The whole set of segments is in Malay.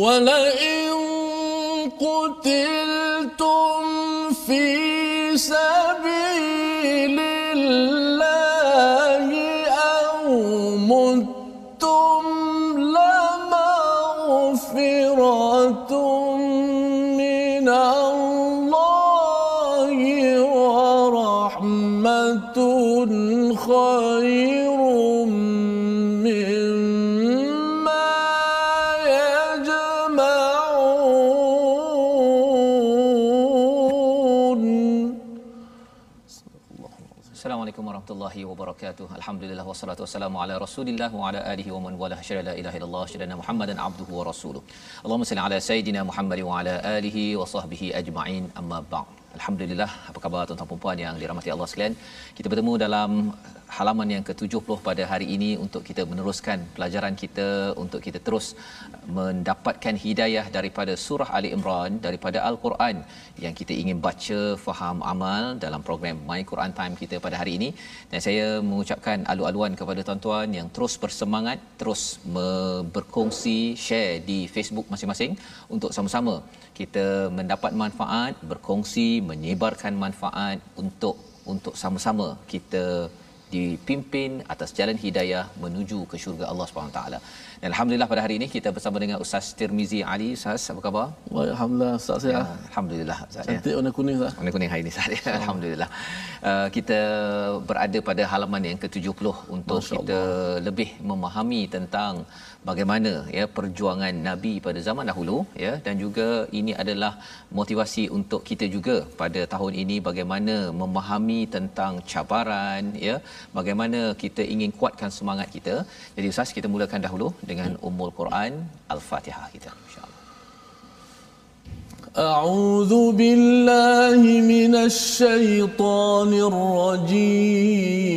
ولئن قتلتم wabarakatuh. Alhamdulillah wassalatu wassalamu ala Rasulillah wa ala alihi wa man wala syada la ilaha illallah syada Muhammadan abduhu wa rasuluh. Allahumma salli ala sayidina Muhammad wa ala alihi wa sahbihi ajma'in. Amma ba'd. Alhamdulillah, apa khabar tuan-tuan dan puan yang dirahmati Allah sekalian? Kita bertemu dalam halaman yang ke-70 pada hari ini untuk kita meneruskan pelajaran kita untuk kita terus mendapatkan hidayah daripada surah Ali Imran daripada Al-Quran yang kita ingin baca faham amal dalam program My Quran Time kita pada hari ini. Dan saya mengucapkan alu-aluan kepada tuan-tuan yang terus bersemangat terus berkongsi share di Facebook masing-masing. Untuk sama-sama kita mendapat manfaat berkongsi menyebarkan manfaat untuk untuk sama-sama kita dipimpin atas jalan hidayah menuju ke syurga Allah Subhanahu taala. Dan alhamdulillah pada hari ini kita bersama dengan Ustaz Tirmizi Ali. Ustaz, apa khabar? Alhamdulillah, Ustaz saya. Ya, alhamdulillah, Ustaz. Ya. Cantik warna kuning, Ustaz. Warna kuning hari ini, Ustaz. Ya. Alhamdulillah. Uh, kita berada pada halaman yang ke-70 untuk kita lebih memahami tentang bagaimana ya perjuangan nabi pada zaman dahulu ya dan juga ini adalah motivasi untuk kita juga pada tahun ini bagaimana memahami tentang cabaran ya bagaimana kita ingin kuatkan semangat kita jadi ustaz kita mulakan dahulu dengan ummul quran al-fatihah kita insyaallah أعوذ بالله من الشيطان الرجيم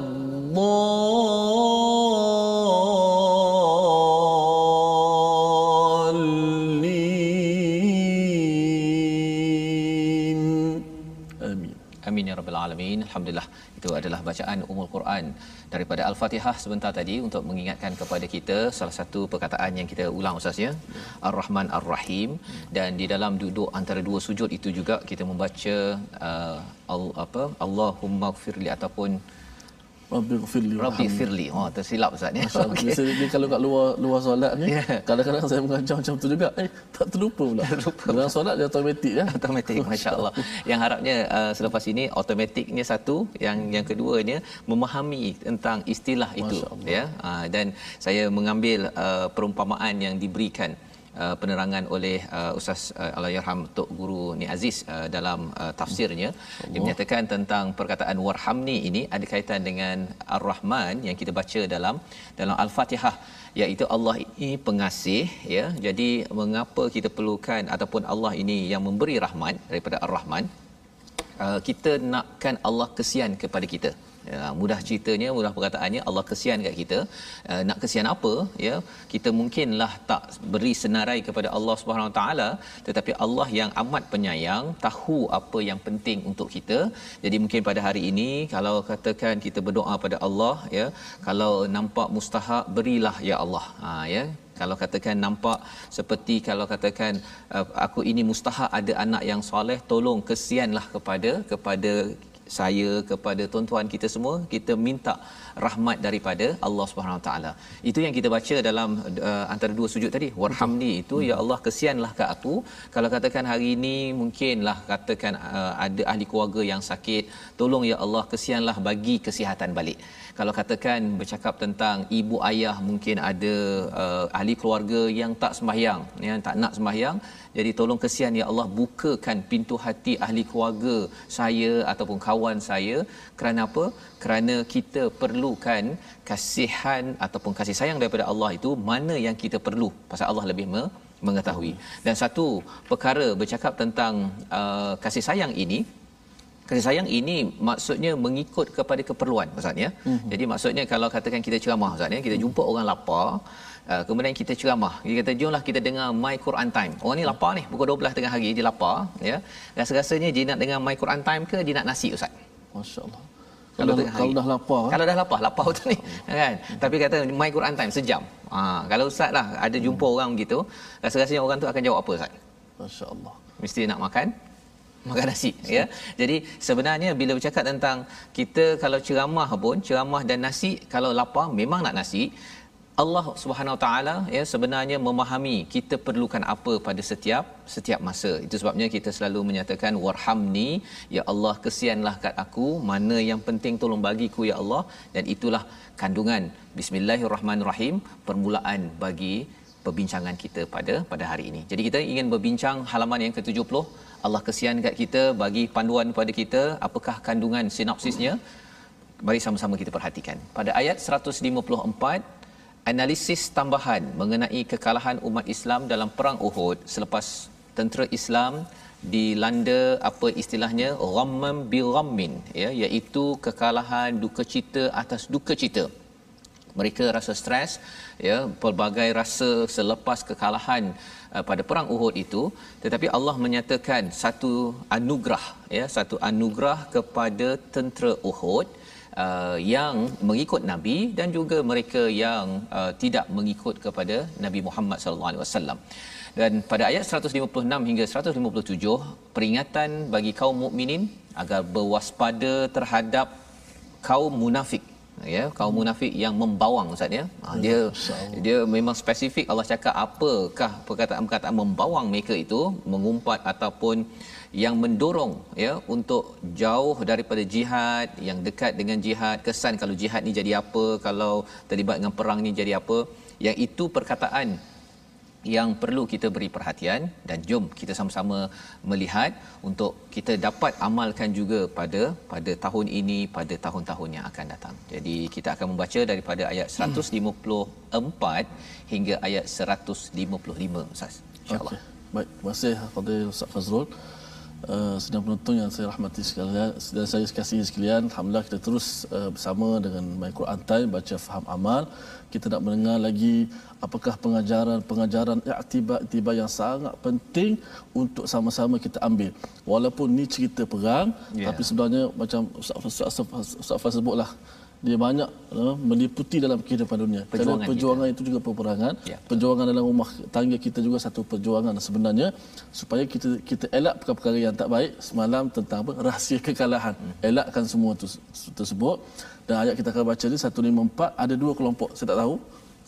آمين Amin ya rabbal alamin. Alhamdulillah. Itu adalah bacaan Ummul Quran daripada Al-Fatihah sebentar tadi untuk mengingatkan kepada kita salah satu perkataan yang kita ulang ustaz ya. Ar-Rahman Ar-Rahim dan di dalam duduk antara dua sujud itu juga kita membaca uh, al, apa Allahumma firli ataupun Rabbi firli. Rabbi firli. Oh tersilap ustaz ya. Okay. Biasa dia kalau kat luar luar solat ni, yeah. kadang-kadang saya mengajar macam tu juga. Eh, tak terlupa pula. Terlupa. Dalam solat dia automatik ya. Automatik masya-Allah. yang harapnya uh, selepas ini automatiknya satu, yang yang keduanya memahami tentang istilah itu ya. Uh, dan saya mengambil uh, perumpamaan yang diberikan Uh, penerangan oleh uh, Ustaz uh, Allahyarham Tok Guru Ni Aziz uh, dalam uh, tafsirnya. Allah. dia menyatakan tentang perkataan warhamni ini ada kaitan dengan Ar-Rahman yang kita baca dalam dalam Al-Fatihah iaitu Allah ini pengasih ya. Jadi mengapa kita perlukan ataupun Allah ini yang memberi rahmat daripada Ar-Rahman? Uh, kita nakkan Allah kesian kepada kita Ya, mudah ceritanya, mudah perkataannya Allah kesian kat kita. Uh, nak kesian apa? Ya, kita mungkinlah tak beri senarai kepada Allah Subhanahu Wa Taala, tetapi Allah yang amat penyayang tahu apa yang penting untuk kita. Jadi mungkin pada hari ini kalau katakan kita berdoa pada Allah, ya, kalau nampak mustahak berilah ya Allah. Ha, ya, kalau katakan nampak seperti kalau katakan uh, aku ini mustahak ada anak yang soleh tolong kesianlah kepada kepada saya kepada tuan-tuan kita semua kita minta rahmat daripada Allah Subhanahu Wa Taala. Itu yang kita baca dalam uh, antara dua sujud tadi. Warhamni itu ya Allah kesianlah ke aku. Kalau katakan hari ini mungkinlah katakan uh, ada ahli keluarga yang sakit, tolong ya Allah kesianlah bagi kesihatan balik. Kalau katakan bercakap tentang ibu ayah mungkin ada uh, ahli keluarga yang tak sembahyang, yang tak nak sembahyang, jadi tolong kesian ya Allah bukakan pintu hati ahli keluarga saya ataupun kawan saya kerana apa? Kerana kita perlukan kasihan ataupun kasih sayang daripada Allah itu mana yang kita perlu pasal Allah lebih mengetahui. Dan satu perkara bercakap tentang uh, kasih sayang ini kasih sayang ini maksudnya mengikut kepada keperluan maksudnya. Mm-hmm. Jadi maksudnya kalau katakan kita ceramah maksudnya kita jumpa orang lapar Uh, kemudian kita ceramah. Dia kata, jomlah kita dengar My Quran Time. Orang ni lapar ni, pukul 12 tengah hari, dia lapar. Ya. Rasa-rasanya dia nak dengar My Quran Time ke, dia nak nasi Ustaz? Masya Kalau, kalau, kalau dah lapar. Kalau dah lapar, lapar betul ni. kan? Tapi kata, My Quran Time, sejam. Ha, kalau Ustaz lah, ada jumpa hmm. orang gitu, rasa-rasanya orang tu akan jawab apa Ustaz? Masya Allah. Mesti nak makan makan nasi ya jadi sebenarnya bila bercakap tentang kita kalau ceramah pun ceramah dan nasi kalau lapar memang nak nasi Allah Subhanahu Taala ya sebenarnya memahami kita perlukan apa pada setiap setiap masa. Itu sebabnya kita selalu menyatakan warhamni ya Allah kesianlah kat aku mana yang penting tolong bagiku ya Allah dan itulah kandungan bismillahirrahmanirrahim permulaan bagi perbincangan kita pada pada hari ini. Jadi kita ingin berbincang halaman yang ke-70 Allah kesian kat kita bagi panduan kepada kita apakah kandungan sinopsisnya Mari sama-sama kita perhatikan. Pada ayat 154 analisis tambahan mengenai kekalahan umat Islam dalam perang Uhud selepas tentera Islam dilanda apa istilahnya ghammam bi ghammin ya iaitu kekalahan duka cita atas duka cita. Mereka rasa stres ya pelbagai rasa selepas kekalahan uh, pada perang Uhud itu. Tetapi Allah menyatakan satu anugerah ya satu anugerah kepada tentera Uhud. uh, yang mengikut nabi dan juga mereka yang uh, tidak mengikut kepada Nabi Muhammad sallallahu alaihi wasallam. Dan pada ayat 156 hingga 157 peringatan bagi kaum mukminin agar berwaspada terhadap kaum munafik. Ya kaum munafik yang membawang ustaz ya. Ha, dia dia memang spesifik Allah cakap apakah perkataan-perkataan membawang mereka itu mengumpat ataupun yang mendorong ya untuk jauh daripada jihad yang dekat dengan jihad kesan kalau jihad ni jadi apa kalau terlibat dengan perang ni jadi apa yang itu perkataan yang perlu kita beri perhatian dan jom kita sama-sama melihat untuk kita dapat amalkan juga pada pada tahun ini pada tahun-tahun yang akan datang. Jadi kita akan membaca daripada ayat 154 hingga ayat 155 Ustaz. Insya-Allah. Okay. Baik, terima kasih kepada Ustaz Fazrul uh, sedang penonton yang saya rahmati sekalian dan saya kasihi sekalian alhamdulillah kita terus uh, bersama dengan My Quran Time baca faham amal kita nak mendengar lagi apakah pengajaran-pengajaran iktibar yang sangat penting untuk sama-sama kita ambil walaupun ni cerita perang yeah. tapi sebenarnya macam Ustaz Ustaz sebutlah dia banyak uh, meliputi dalam kehidupan dunia. Perjuangan, perjuangan itu juga peperangan. Ya, perjuangan dalam rumah tangga kita juga satu perjuangan sebenarnya supaya kita kita elak perkara-perkara yang tak baik semalam tentang apa rahsia kekalahan. Hmm. Elakkan semua itu tersebut. Dan ayat kita akan baca ni 154 ada dua kelompok. Saya tak tahu.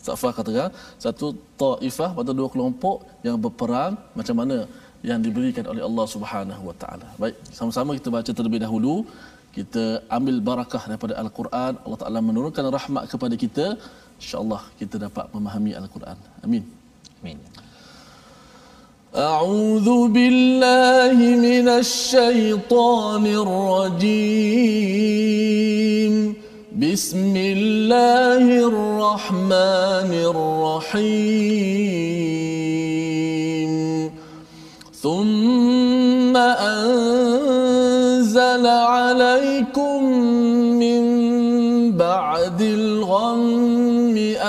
Safah katakan satu taifah atau dua kelompok yang berperang macam mana yang diberikan oleh Allah Subhanahu Wa Taala. Baik, sama-sama kita baca terlebih dahulu kita ambil barakah daripada al-Quran Allah Taala menurunkan rahmat kepada kita insyaallah kita dapat memahami al-Quran amin amin أعوذ بالله من الشيطان الرجيم بسم الله الرحمن الرحيم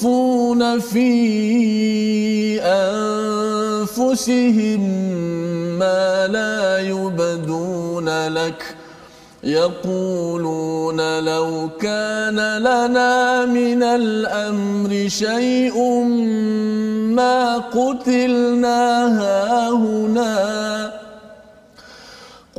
يخفون في أنفسهم ما لا يبدون لك. يقولون لو كان لنا من الأمر شيء ما قتلنا هاهنا.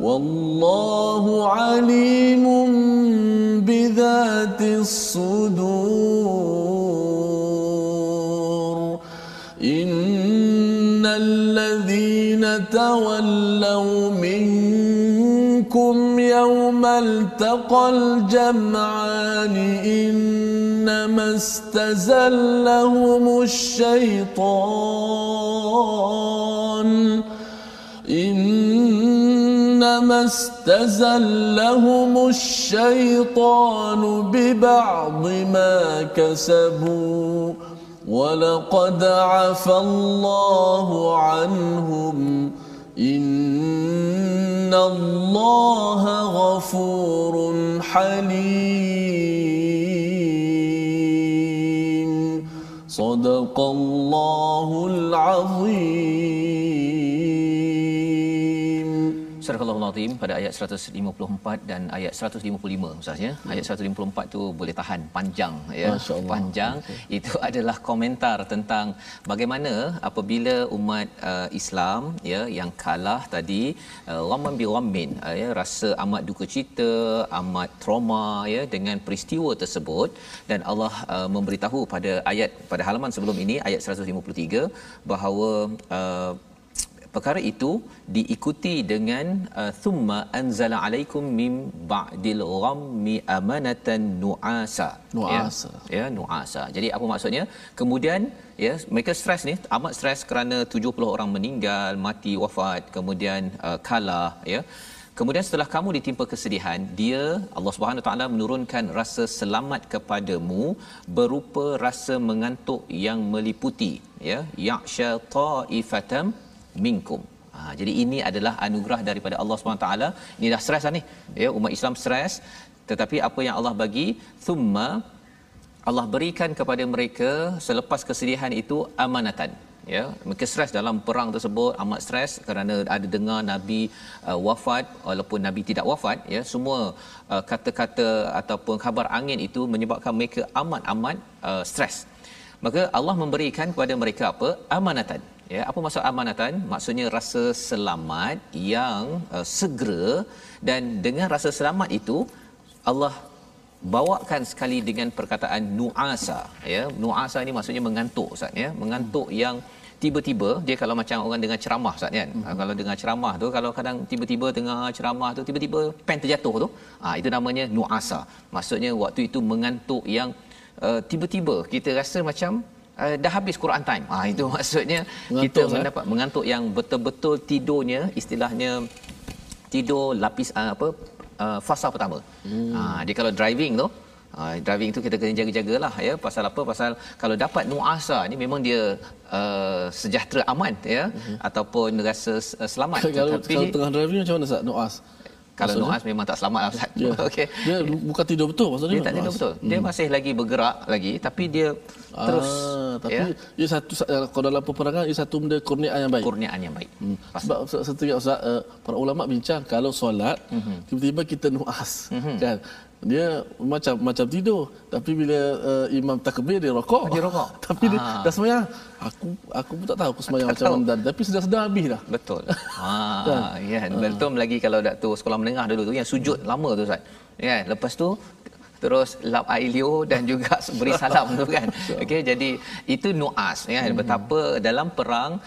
والله عليم بذات الصدور. إن الذين تولوا منكم يوم التقى الجمعان إنما استزلهم الشيطان. إنما استزلهم الشيطان ببعض ما كسبوا ولقد عفى الله عنهم إن الله غفور حليم صدق الله العظيم Surah Al-Azim pada ayat 154 dan ayat 155 Ustaz ya. Ayat 154 tu boleh tahan panjang ya. Panjang. Itu adalah komentar tentang bagaimana apabila umat uh, Islam ya yang kalah tadi uh, bi ghammin uh, ya rasa amat duka cita, amat trauma ya dengan peristiwa tersebut. Dan Allah uh, memberitahu pada ayat pada halaman sebelum ini ayat 153 bahawa uh, perkara itu diikuti dengan uh, thumma anzala alaikum mim ba'dil ghammi amanatan nuasa. Nuasa. Ya, ya nuasa. Jadi apa maksudnya? Kemudian ya mereka stres ni amat stres kerana 70 orang meninggal mati wafat kemudian uh, kalah ya. Kemudian setelah kamu ditimpa kesedihan, dia Allah Subhanahu taala menurunkan rasa selamat kepadamu berupa rasa mengantuk yang meliputi ya yaksha ta'ifatam minkum. Ha, jadi ini adalah anugerah daripada Allah SWT. Ini dah stres lah ni. Ya, umat Islam stres. Tetapi apa yang Allah bagi, thumma Allah berikan kepada mereka selepas kesedihan itu amanatan. Ya, mereka stres dalam perang tersebut amat stres kerana ada dengar Nabi uh, wafat walaupun Nabi tidak wafat ya semua uh, kata-kata ataupun kabar angin itu menyebabkan mereka amat-amat uh, stres maka Allah memberikan kepada mereka apa amanatan ya apa maksud amanatan? Maksudnya rasa selamat yang uh, segera dan dengan rasa selamat itu Allah bawakan sekali dengan perkataan nuasa. Ya nuasa ini maksudnya mengantuk ustaz ya. Mengantuk hmm. yang tiba-tiba dia kalau macam orang dengar ceramah ustaz kan? Hmm. kalau dengar ceramah tu kalau kadang tiba-tiba dengar ceramah tu tiba-tiba pen terjatuh tu. Ah itu namanya nuasa. Maksudnya waktu itu mengantuk yang uh, tiba-tiba kita rasa macam uh, dah habis Quran time. Ah itu maksudnya mengantuk, kita eh? mendapat mengantuk yang betul-betul tidurnya istilahnya tidur lapis uh, apa uh, fasa pertama. Hmm. Ah dia kalau driving tu Uh, driving tu kita kena jaga-jagalah ya pasal apa pasal kalau dapat nuasa ni memang dia uh, sejahtera aman ya uh-huh. ataupun rasa uh, selamat kalau, tapi kalau tengah driving macam mana sah nuas kalau maksudnya? Nuas memang tak selamat lah Ustaz. Ya. Okey. Dia bukan tidur betul maksudnya. Dia tak tidur betul. Dia hmm. masih lagi bergerak lagi tapi dia terus ah, tapi ya. ia satu eh, kalau dalam peperangan ia satu benda kurniaan yang baik. Kurniaan yang baik. Hmm. Sebab setiap Ustaz uh, para ulama bincang kalau solat mm-hmm. tiba-tiba kita nuas mm-hmm. kan dia macam macam tidur. Tapi bila uh, imam takbir dia rokok. Dia rokok. Tapi dia ah. dah sembahyang aku aku pun tak tahu aku sembahyang macam mana tapi sedar-sedar habis dah. Betul. Ha ya. Yeah. betul lagi kalau tu sekolah menengah dulu tu yang sujud lama tu ustaz. Ya yeah. lepas tu terus lap air liur dan juga beri salam tu kan. Okey jadi itu nuas ya. Hmm. betapa dalam perang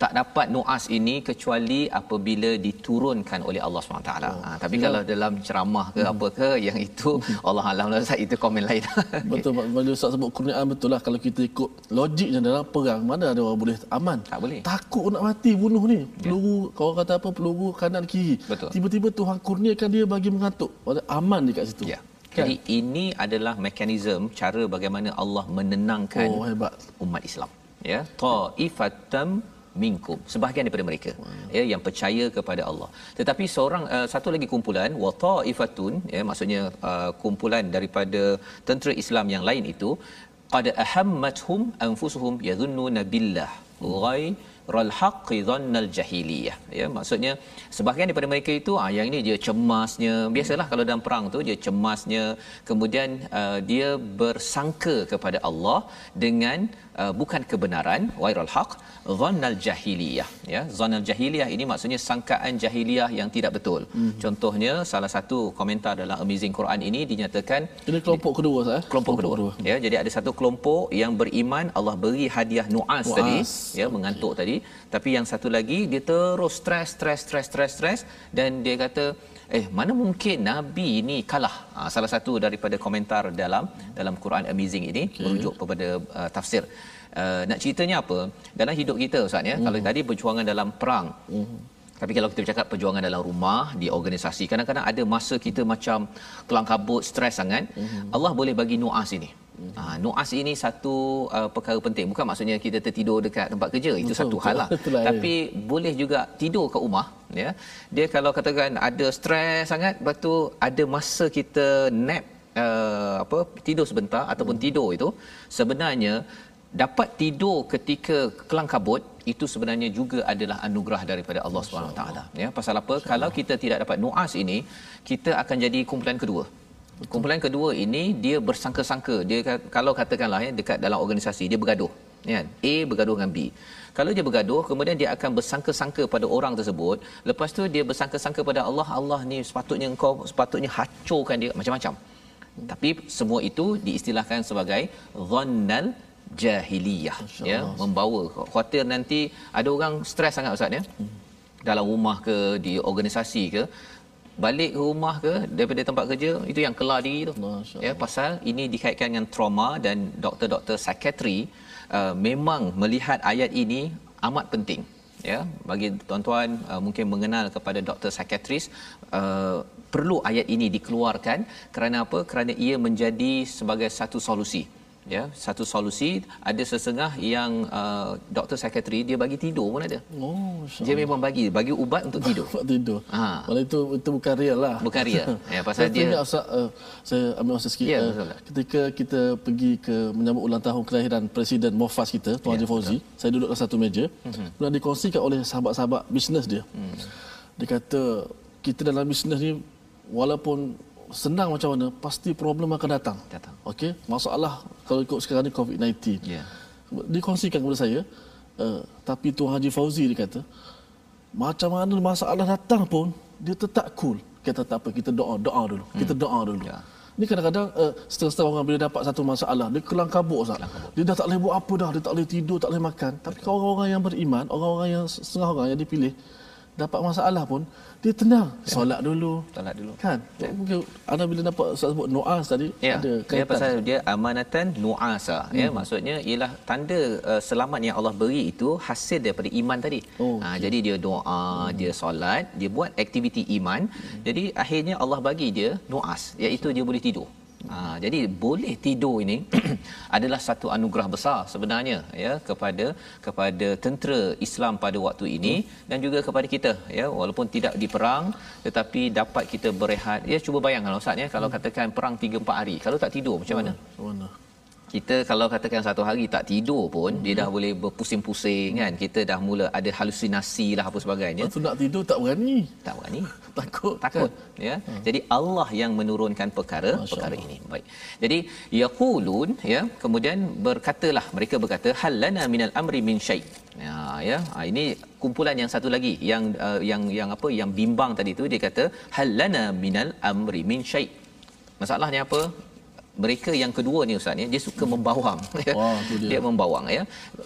tak dapat nuas ini kecuali apabila diturunkan oleh Allah SWT. Oh, ha, tapi ya. kalau dalam ceramah ke hmm. apa ke yang itu Allah Alam itu komen lain. betul Pak Ustaz sebut kurniaan betul lah kalau kita ikut logiknya dalam perang mana ada orang boleh aman. Tak boleh. Takut nak mati bunuh ni. Ya. Peluru ya. kalau kata apa peluru kanan kiri. Betul. Tiba-tiba Tuhan kurniakan dia bagi mengantuk. Aman dekat situ. Ya. Kan? Jadi ini adalah mekanisme cara bagaimana Allah menenangkan oh, hebat. umat Islam. Ya, ta'ifatam minkum sebahagian daripada mereka wow. ya yang percaya kepada Allah tetapi seorang uh, satu lagi kumpulan wa taifatun ya maksudnya uh, kumpulan daripada tentera Islam yang lain itu qad ahammatuhum anfusuhum yadhunnuna billah ghair ral haqqi dhannal jahiliyah ya maksudnya sebahagian daripada mereka itu ah yang ini dia cemasnya biasalah kalau dalam perang tu dia cemasnya kemudian uh, dia bersangka kepada Allah dengan uh, bukan kebenaran wairal haq dhannal jahiliyah ya dhannal jahiliyah ini maksudnya sangkaan jahiliyah yang tidak betul hmm. contohnya salah satu komentar dalam amazing Quran ini dinyatakan ini kelompok kedua saya kelompok, kelompok kedua. kedua ya jadi ada satu kelompok yang beriman Allah beri hadiah nuas, nuas. tadi ya okay. mengantuk tadi tapi yang satu lagi dia terus stres stres stres stres stres dan dia kata eh mana mungkin nabi ini kalah ha, salah satu daripada komentar dalam dalam Quran amazing ini okay. merujuk kepada uh, tafsir uh, nak ceritanya apa dalam hidup kita ustaz ya mm. kalau hmm. tadi perjuangan dalam perang mm. tapi kalau kita bercakap perjuangan dalam rumah di organisasi kadang-kadang ada masa kita macam kelang kabut stres sangat mm. Allah boleh bagi nuas ini Ha, nuas ini satu uh, perkara penting. Bukan maksudnya kita tertidur dekat tempat kerja. Itu betul, satu hal lah. lah Tapi ya. boleh juga tidur kat rumah. Ya. Dia kalau katakan ada stres sangat, lepas tu ada masa kita nap, uh, apa tidur sebentar ataupun hmm. tidur itu, sebenarnya dapat tidur ketika kelang kabut itu sebenarnya juga adalah anugerah daripada Allah Subhanahu taala ya pasal apa kalau kita tidak dapat nuas ini kita akan jadi kumpulan kedua Betul. Kumpulan kedua ini dia bersangka-sangka. Dia kalau katakanlah ya dekat dalam organisasi dia bergaduh, ya. A bergaduh dengan B. Kalau dia bergaduh, kemudian dia akan bersangka-sangka pada orang tersebut. Lepas tu dia bersangka-sangka pada Allah, Allah ni sepatutnya engkau sepatutnya hancurkan dia macam-macam. Tapi semua itu diistilahkan sebagai dhannal jahiliyah ya membawa khawatir nanti ada orang stres sangat ustaz ya hmm. dalam rumah ke di organisasi ke balik ke rumah ke daripada tempat kerja itu yang kelar diri tu. Ya pasal ini dikaitkan dengan trauma dan doktor-doktor psikiatri uh, memang melihat ayat ini amat penting. Ya bagi tuan-tuan uh, mungkin mengenal kepada doktor psikiatris uh, perlu ayat ini dikeluarkan. Kerana apa? Kerana ia menjadi sebagai satu solusi ya satu solusi ada sesengah yang uh, doktor psikiatri dia bagi tidur pun ada. Oh dia memang bagi bagi ubat untuk tidur. Ubat tidur. Ha. Walau itu itu bukan real lah. Bukan real. Ya pasal saya dia ingat, Ustaz, uh, saya ambil masa sikit ya, uh, ketika kita pergi ke menyambut ulang tahun kelahiran presiden Mofas kita Tuan Haji ya, Fauzi betul. saya duduk dalam satu meja. Uh-huh. kemudian dikongsikan oleh sahabat-sahabat bisnes dia. Uh dia kata kita dalam bisnes ni walaupun senang macam mana pasti problem akan datang. Datang. Okey, masalah kalau ikut sekarang ni COVID-19. Ya. Yeah. Dikongsikan kepada saya uh, tapi Tuan Haji Fauzi dia kata macam mana masalah datang pun dia tetap cool. Kita tak apa, kita doa, doa dulu. Hmm. Kita doa dulu. Ya. Ni kadang-kadang uh, setengah-setengah orang bila dapat satu masalah, dia kelang kabut Ustaz. Dia dah tak boleh buat apa dah, dia tak boleh tidur, tak boleh makan. Tapi kalau orang-orang yang beriman, orang-orang yang setengah orang yang dipilih, dapat masalah pun dia tenang ya. solat dulu solat dulu kan ya. mungkin anda bila dapat Ustaz sebut nuas tadi ya. ada kaitan dia pasal dia amanatan nuasa ya. hmm. ya maksudnya ialah tanda uh, selamat yang Allah beri itu hasil daripada iman tadi oh, ha, okay. jadi dia doa hmm. dia solat dia buat aktiviti iman hmm. jadi akhirnya Allah bagi dia nuas iaitu dia boleh tidur Ha, jadi boleh tidur ini adalah satu anugerah besar sebenarnya ya kepada kepada tentera Islam pada waktu ini hmm. dan juga kepada kita ya walaupun tidak diperang tetapi dapat kita berehat ya cuba bayangkan ustaz ya kalau hmm. katakan perang 3 4 hari kalau tak tidur macam mana? Mana? Kita kalau katakan satu hari tak tidur pun hmm. dia dah boleh berpusing-pusing kan. Kita dah mula ada halusinasi lah apa sebagainya. Lepas nak tidur tak berani. Tak berani. Takut. Takut kan? ya. Hmm. jadi Allah yang menurunkan perkara Masya perkara Allah. ini. Baik. Jadi yaqulun ya kemudian berkatalah mereka berkata halana minal amri min syai. Ya ya. Ha, ini kumpulan yang satu lagi yang uh, yang yang apa yang bimbang tadi tu dia kata halana minal amri min syai. Masalahnya apa mereka yang kedua ni ustaz ni dia suka membawang ya. Wah, dia. dia membawang ya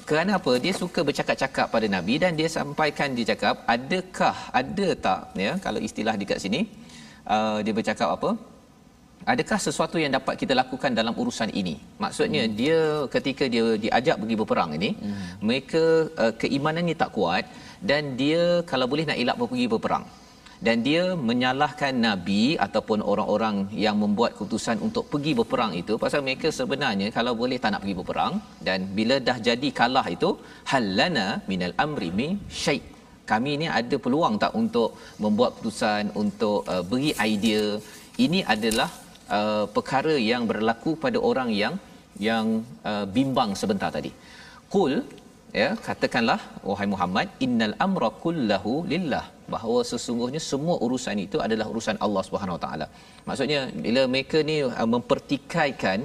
kerana apa dia suka bercakap-cakap pada nabi dan dia sampaikan dia cakap adakah ada tak ya kalau istilah dekat sini uh, dia bercakap apa adakah sesuatu yang dapat kita lakukan dalam urusan ini maksudnya hmm. dia ketika dia diajak pergi berperang ini hmm. mereka uh, keimanannya tak kuat dan dia kalau boleh nak elak pergi berperang dan dia menyalahkan nabi ataupun orang-orang yang membuat keputusan untuk pergi berperang itu. Pasal mereka sebenarnya kalau boleh tak nak pergi berperang. Dan bila dah jadi kalah itu halana minal amri min syai. Kami ni ada peluang tak untuk membuat keputusan untuk uh, beri idea? Ini adalah uh, perkara yang berlaku pada orang yang yang uh, bimbang sebentar tadi. Qul ya katakanlah wahai Muhammad innal amra kullahu lillah. Bahawa sesungguhnya semua urusan itu adalah urusan Allah Subhanahu Wa taala. Maksudnya bila mereka ni uh, mempertikaikan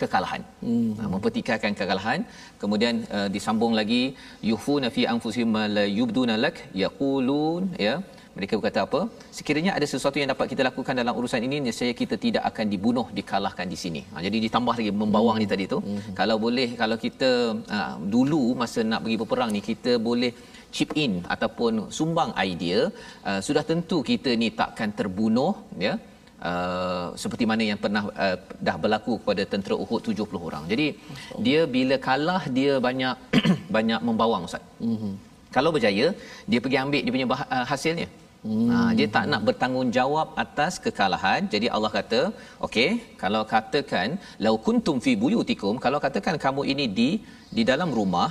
kekalahan. Hmm. Uh, mempertikaikan kekalahan kemudian uh, disambung lagi yuhuna fi anfusihim la yubduna lak yaqulun ya mereka berkata apa sekiranya ada sesuatu yang dapat kita lakukan dalam urusan ini nescaya kita tidak akan dibunuh dikalahkan di sini ha, jadi ditambah lagi membawang hmm. ni tadi tu hmm. kalau boleh kalau kita uh, dulu masa nak pergi berperang ni kita boleh chip in ataupun sumbang idea uh, sudah tentu kita ni takkan terbunuh ya Uh, seperti mana yang pernah uh, dah berlaku kepada tentera Uhud 70 orang. Jadi oh. dia bila kalah dia banyak banyak membawang ustaz. Mm-hmm. Kalau berjaya dia pergi ambil dia punya bah- uh, hasilnya. Hmm. Ha, dia tak nak bertanggungjawab atas kekalahan. Jadi Allah kata, okey, kalau katakan lau kuntum fi buyutikum, kalau katakan kamu ini di di dalam rumah,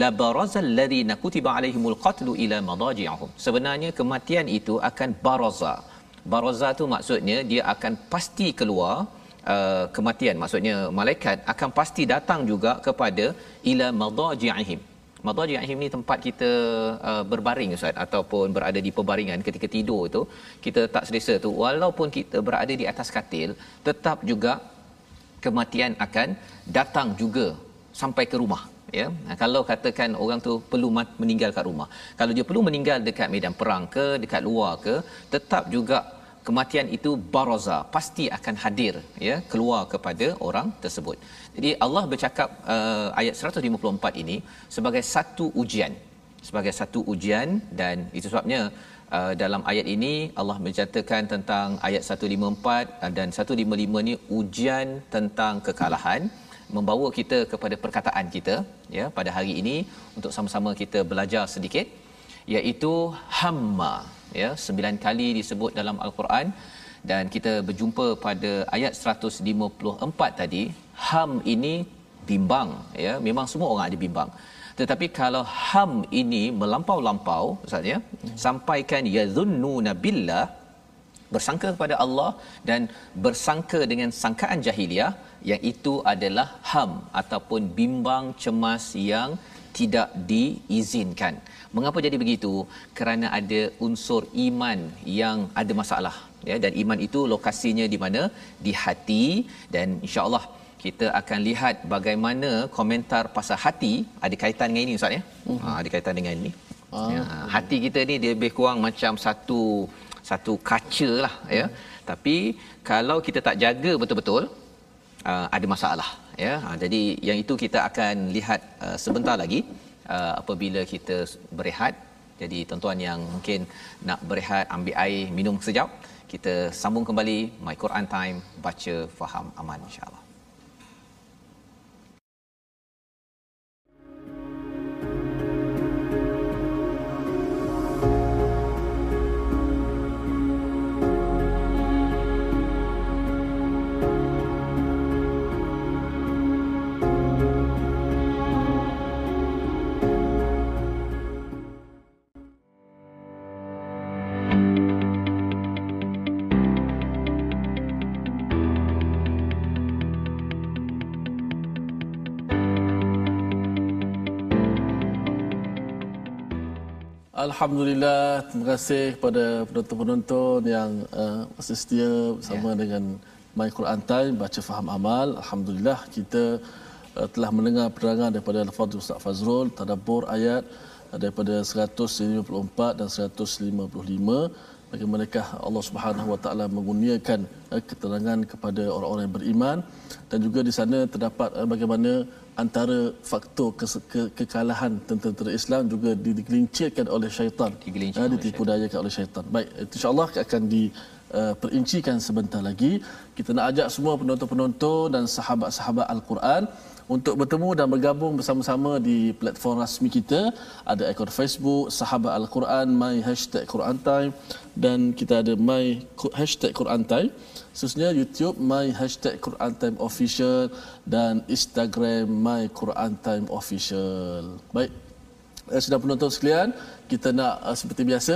la barazal ladina kutiba alaihimul qatlu ila madaji'ahum. Sebenarnya kematian itu akan baraza. Baraza tu maksudnya dia akan pasti keluar uh, kematian. Maksudnya malaikat akan pasti datang juga kepada ila madaji'ahim Madaji Ahim ni tempat kita uh, berbaring Ustaz ataupun berada di pebaringan ketika tidur itu kita tak selesa tu. Walaupun kita berada di atas katil tetap juga kematian akan datang juga sampai ke rumah ya. Nah, kalau katakan orang tu perlu meninggal kat rumah. Kalau dia perlu meninggal dekat medan perang ke dekat luar ke tetap juga kematian itu baraza pasti akan hadir ya keluar kepada orang tersebut. Jadi Allah bercakap uh, ayat 154 ini sebagai satu ujian sebagai satu ujian dan itu sebabnya uh, dalam ayat ini Allah menceritakan tentang ayat 154 uh, dan 155 ni ujian tentang kekalahan membawa kita kepada perkataan kita ya pada hari ini untuk sama-sama kita belajar sedikit iaitu hamma ya sembilan kali disebut dalam al-Quran. Dan kita berjumpa pada ayat 154 tadi ham ini bimbang ya. Memang semua orang ada bimbang. Tetapi kalau ham ini melampau-lampau ustaz ya sampaikan yadhunnuna billah bersangka kepada Allah dan bersangka dengan sangkaan jahiliah yang itu adalah ham ataupun bimbang cemas yang tidak diizinkan. Mengapa jadi begitu? Kerana ada unsur iman yang ada masalah ya dan iman itu lokasinya di mana? Di hati dan insya-Allah kita akan lihat bagaimana komentar pasal hati ada kaitan dengan ini ustaz ya. Ha ada kaitan dengan ini. Uh-huh. Ya, hati kita ni dia lebih kurang macam satu satu kaca lah ya. Uh-huh. Tapi kalau kita tak jaga betul-betul uh, ada masalah ya. Ha, jadi yang itu kita akan lihat uh, sebentar lagi uh, apabila kita berehat. Jadi tuan-tuan yang mungkin nak berehat ambil air minum sekejap kita sambung kembali my Quran time baca faham aman insyaallah Alhamdulillah, terima kasih kepada penonton-penonton yang uh, masih setia bersama yeah. dengan My Quran Time baca faham amal. Alhamdulillah kita uh, telah mendengar penerangan daripada Al-Fadhil Ustaz Fazrul tadabbur ayat uh, daripada 154 dan 155 bagaimanakah Allah Subhanahu Wa Taala mengurniakan uh, keterangan kepada orang-orang yang beriman. Dan juga di sana terdapat uh, bagaimana antara faktor ke- ke- kekalahan tentera Islam juga digelincirkan oleh syaitan. Digelincirkan uh, ditipu dayakan oleh syaitan. Baik insyaallah akan di uh, perincikan sebentar lagi. Kita nak ajak semua penonton-penonton dan sahabat-sahabat Al-Quran untuk bertemu dan bergabung bersama-sama di platform rasmi kita ada akaun Facebook Sahabat Al-Quran my hashtag Quran Time dan kita ada my hashtag Quran Time Khususnya YouTube My Hashtag Quran Time Official dan Instagram My Quran Time Official. Baik, eh, sudah penonton sekalian, kita nak uh, seperti biasa,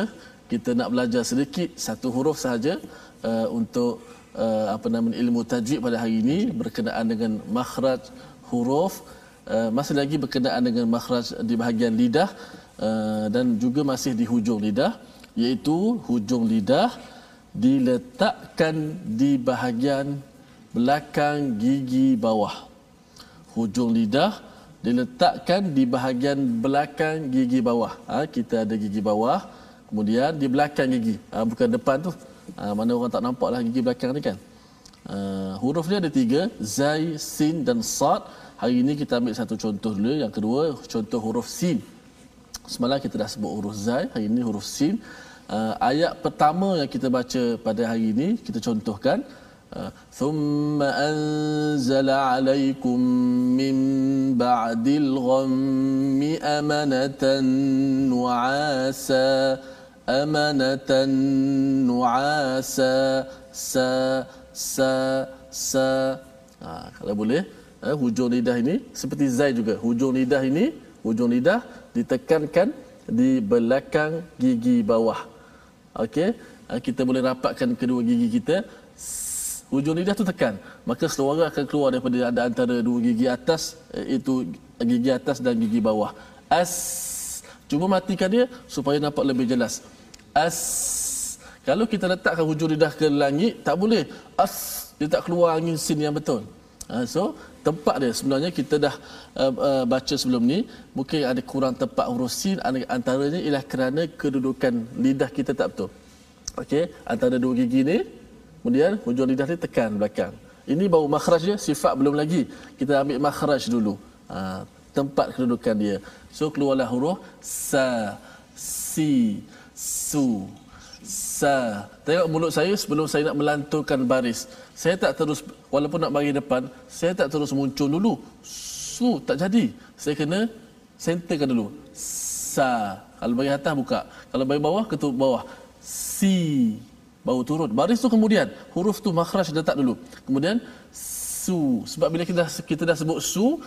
kita nak belajar sedikit satu huruf sahaja uh, untuk uh, apa nama ilmu tajwid pada hari ini berkenaan dengan makhraj huruf uh, masih lagi berkenaan dengan makhraj di bahagian lidah uh, dan juga masih di hujung lidah iaitu hujung lidah diletakkan di bahagian belakang gigi bawah. Hujung lidah diletakkan di bahagian belakang gigi bawah. Ha, kita ada gigi bawah, kemudian di belakang gigi. Ha, bukan depan tu. Ha, mana orang tak nampak lah gigi belakang ni kan. Ha, huruf dia ada tiga, Zai, Sin dan Sad. Hari ini kita ambil satu contoh dulu. Yang kedua, contoh huruf Sin. Semalam kita dah sebut huruf Zai, hari ini huruf Sin uh, ayat pertama yang kita baca pada hari ini kita contohkan thumma anzala alaikum min ba'dil ghammi amanatan nu'asa amanatan nu'asa sa sa sa ha, kalau boleh eh, hujung lidah ini seperti zai juga hujung lidah ini hujung lidah ditekankan di belakang gigi bawah Okey, ah, kita boleh rapatkan kedua gigi kita. Hujung lidah tu tekan. Maka suara akan keluar daripada ada antara dua gigi atas itu gigi atas dan gigi bawah. As. Cuma matikan dia supaya nampak lebih jelas. As. Kalau kita letakkan hujung lidah ke langit, tak boleh. As. Dia tak keluar angin sin yang betul. Ha, so, tempat dia. Sebenarnya kita dah uh, uh, baca sebelum ni mungkin ada kurang tepat huruf sin antaranya ialah kerana kedudukan lidah kita tak betul. Okey antara dua gigi ni kemudian hujung lidah ni tekan belakang. Ini baru makhraj dia sifat belum lagi. Kita ambil makhraj dulu. Uh, tempat kedudukan dia. So keluarlah huruf sa si su sa tengok mulut saya sebelum saya nak melanturkan baris. Saya tak terus walaupun nak bagi depan saya tak terus muncul dulu. Su tak jadi. Saya kena centerkan dulu. Sa. Kalau bagi atas buka. Kalau bagi bawah ketuk bawah. Si. Baru turun. Baris tu kemudian huruf tu makhraj letak dulu. Kemudian su. Sebab bila kita kita dah sebut su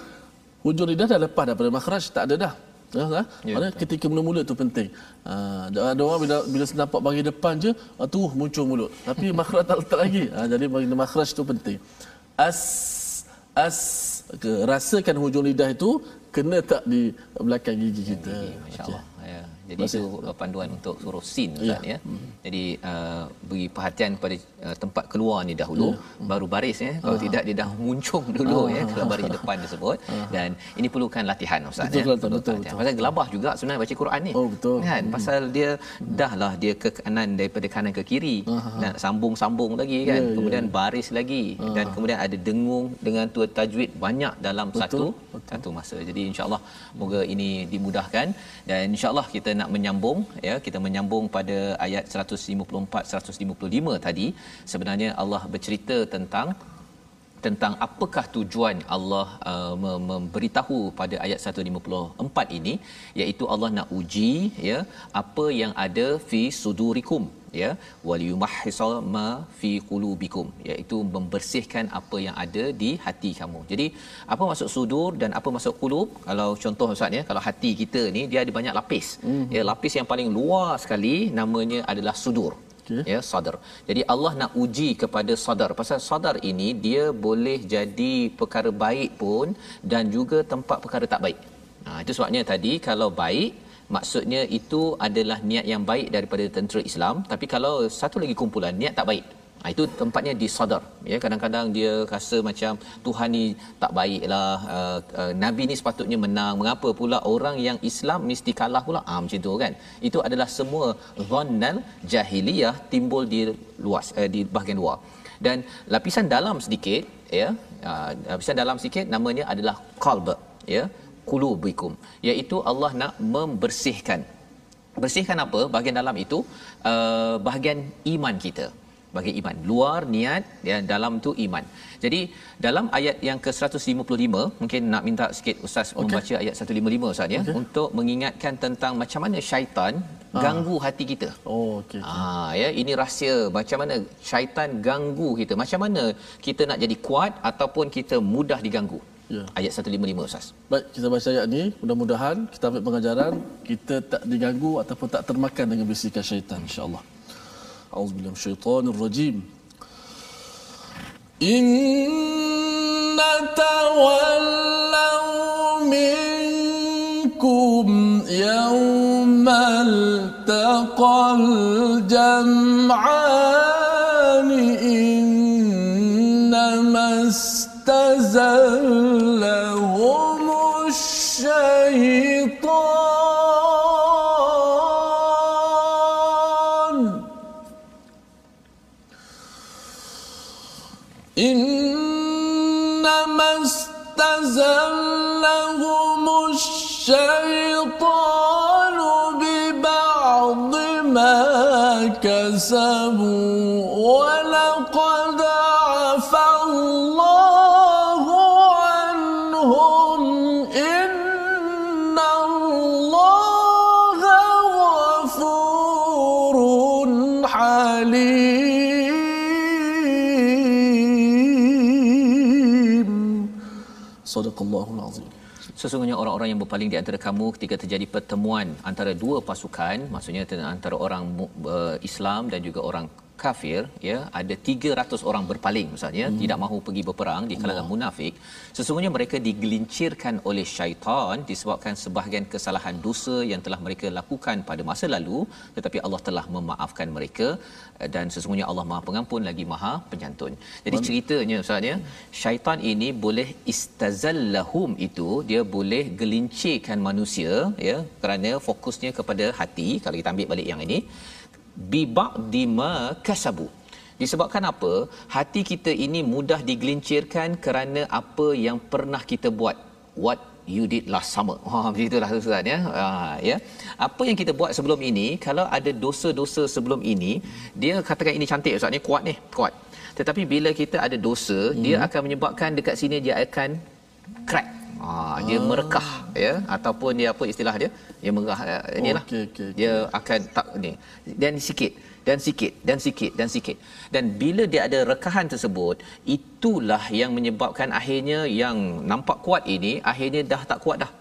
hujung lidah dah lepas daripada makhraj. Tak ada dah Ya, ya. Mana ketika mula-mula tu penting. Ha, ada orang bila bila nampak bagi depan je, ah, tu muncul mulut. Tapi makhraj tak letak lagi. Ha, jadi bagi makhraj tu penting. As as ke, rasakan hujung lidah itu kena tak di belakang gigi kita. Masya-Allah. Ya. Jadi Masih. itu panduan untuk huruf sin Ustaz ya. ya. Hmm. Jadi uh, beri perhatian pada uh, tempat keluar ni dahulu ya. hmm. baru baris ya. Kalau uh-huh. tidak dia dah muncung dulu uh-huh. ya kalau baris depan tersebut uh-huh. dan ini perlukan latihan Ustaz betul, ya. Betul betul. betul. Pasal gelabah juga sebenarnya baca Quran ni. Oh betul. Kan hmm. pasal dia dahlah dia ke kanan daripada kanan ke kiri uh-huh. dan sambung-sambung lagi kan. Yeah, ya. kemudian yeah. baris lagi uh-huh. dan kemudian ada dengung dengan tua tajwid banyak dalam betul, satu betul. satu masa. Jadi insya-Allah moga ini dimudahkan dan insya-Allah kita nak menyambung ya kita menyambung pada ayat 154 155 tadi. Sebenarnya Allah bercerita tentang tentang apakah tujuan Allah uh, memberitahu pada ayat 154 ini iaitu Allah nak uji ya apa yang ada fi sudurikum ya waliyumahhisa ma fi qulubikum iaitu membersihkan apa yang ada di hati kamu. Jadi apa maksud sudur dan apa maksud qulub? Kalau contoh ustaz ya, kalau hati kita ni dia ada banyak lapis. Mm-hmm. Ya lapis yang paling luar sekali namanya adalah sudur. Okay. Ya sadar. Jadi Allah nak uji kepada sadar. Pasal sadar ini dia boleh jadi perkara baik pun dan juga tempat perkara tak baik. Ha, itu sebabnya tadi kalau baik maksudnya itu adalah niat yang baik daripada tentera Islam tapi kalau satu lagi kumpulan niat tak baik. Ha, itu tempatnya di sadar ya kadang-kadang dia rasa macam Tuhan ni tak baiklah uh, uh, nabi ni sepatutnya menang. Mengapa pula orang yang Islam mesti kalah pula? Ah macam tu kan. Itu adalah semua dhannal jahiliyah timbul di luas uh, di bahagian luar. Dan lapisan dalam sedikit ya uh, lapisan dalam sedikit namanya adalah qalb ya qulubikum iaitu Allah nak membersihkan. Bersihkan apa? Bahagian dalam itu uh, bahagian iman kita. Bagi iman. Luar niat ya dalam tu iman. Jadi dalam ayat yang ke-155 mungkin nak minta sikit ustaz okay. membaca ayat 155 ustaz ya? Okay. untuk mengingatkan tentang macam mana syaitan ha. ganggu hati kita. Oh okey. Ah ya ini rahsia. Macam mana syaitan ganggu kita? Macam mana kita nak jadi kuat ataupun kita mudah diganggu Ya. Ayat 155 Ustaz. Baik, kita baca ayat ni. Mudah-mudahan kita ambil pengajaran. Kita tak diganggu ataupun tak termakan dengan bisikan syaitan. InsyaAllah. أعوذ بالله من الشيطان الرجيم إن تولوا منكم يوم التقى الجمعان استزلهم الشيطان. إنما استزلهم الشيطان ببعض ما كسبوا. Sadaqallahul Azim. Sesungguhnya orang-orang yang berpaling di antara kamu ketika terjadi pertemuan antara dua pasukan, maksudnya antara orang eh, Islam dan juga orang kafir ya ada 300 orang berpaling misalnya hmm. tidak mahu pergi berperang di kalangan Allah. munafik sesungguhnya mereka digelincirkan oleh syaitan disebabkan sebahagian kesalahan dosa yang telah mereka lakukan pada masa lalu tetapi Allah telah memaafkan mereka dan sesungguhnya Allah Maha Pengampun lagi Maha Penyantun. Jadi ceritanya ustaz ya syaitan ini boleh istazallahum itu dia boleh gelincirkan manusia ya kerana fokusnya kepada hati kalau kita ambil balik yang ini bi ba'di ma kasabu. Disebabkan apa? Hati kita ini mudah digelincirkan kerana apa yang pernah kita buat. What you did last summer. Ha begitulah ustaz ya. Ha, ya. Apa yang kita buat sebelum ini? Kalau ada dosa-dosa sebelum ini dia katakan ini cantik ustaz ni kuat ni kuat. Tetapi bila kita ada dosa hmm. dia akan menyebabkan dekat sini dia akan crack. Ha, dia ah. merekah ya. Ataupun dia apa istilah dia? Dia merah inilah. Okay, okay, okay. dia akan tak ni. Dan sikit dan sikit dan sikit dan sikit. Dan bila dia ada rekahan tersebut itulah yang menyebabkan akhirnya yang nampak kuat ini akhirnya dah tak kuat dah.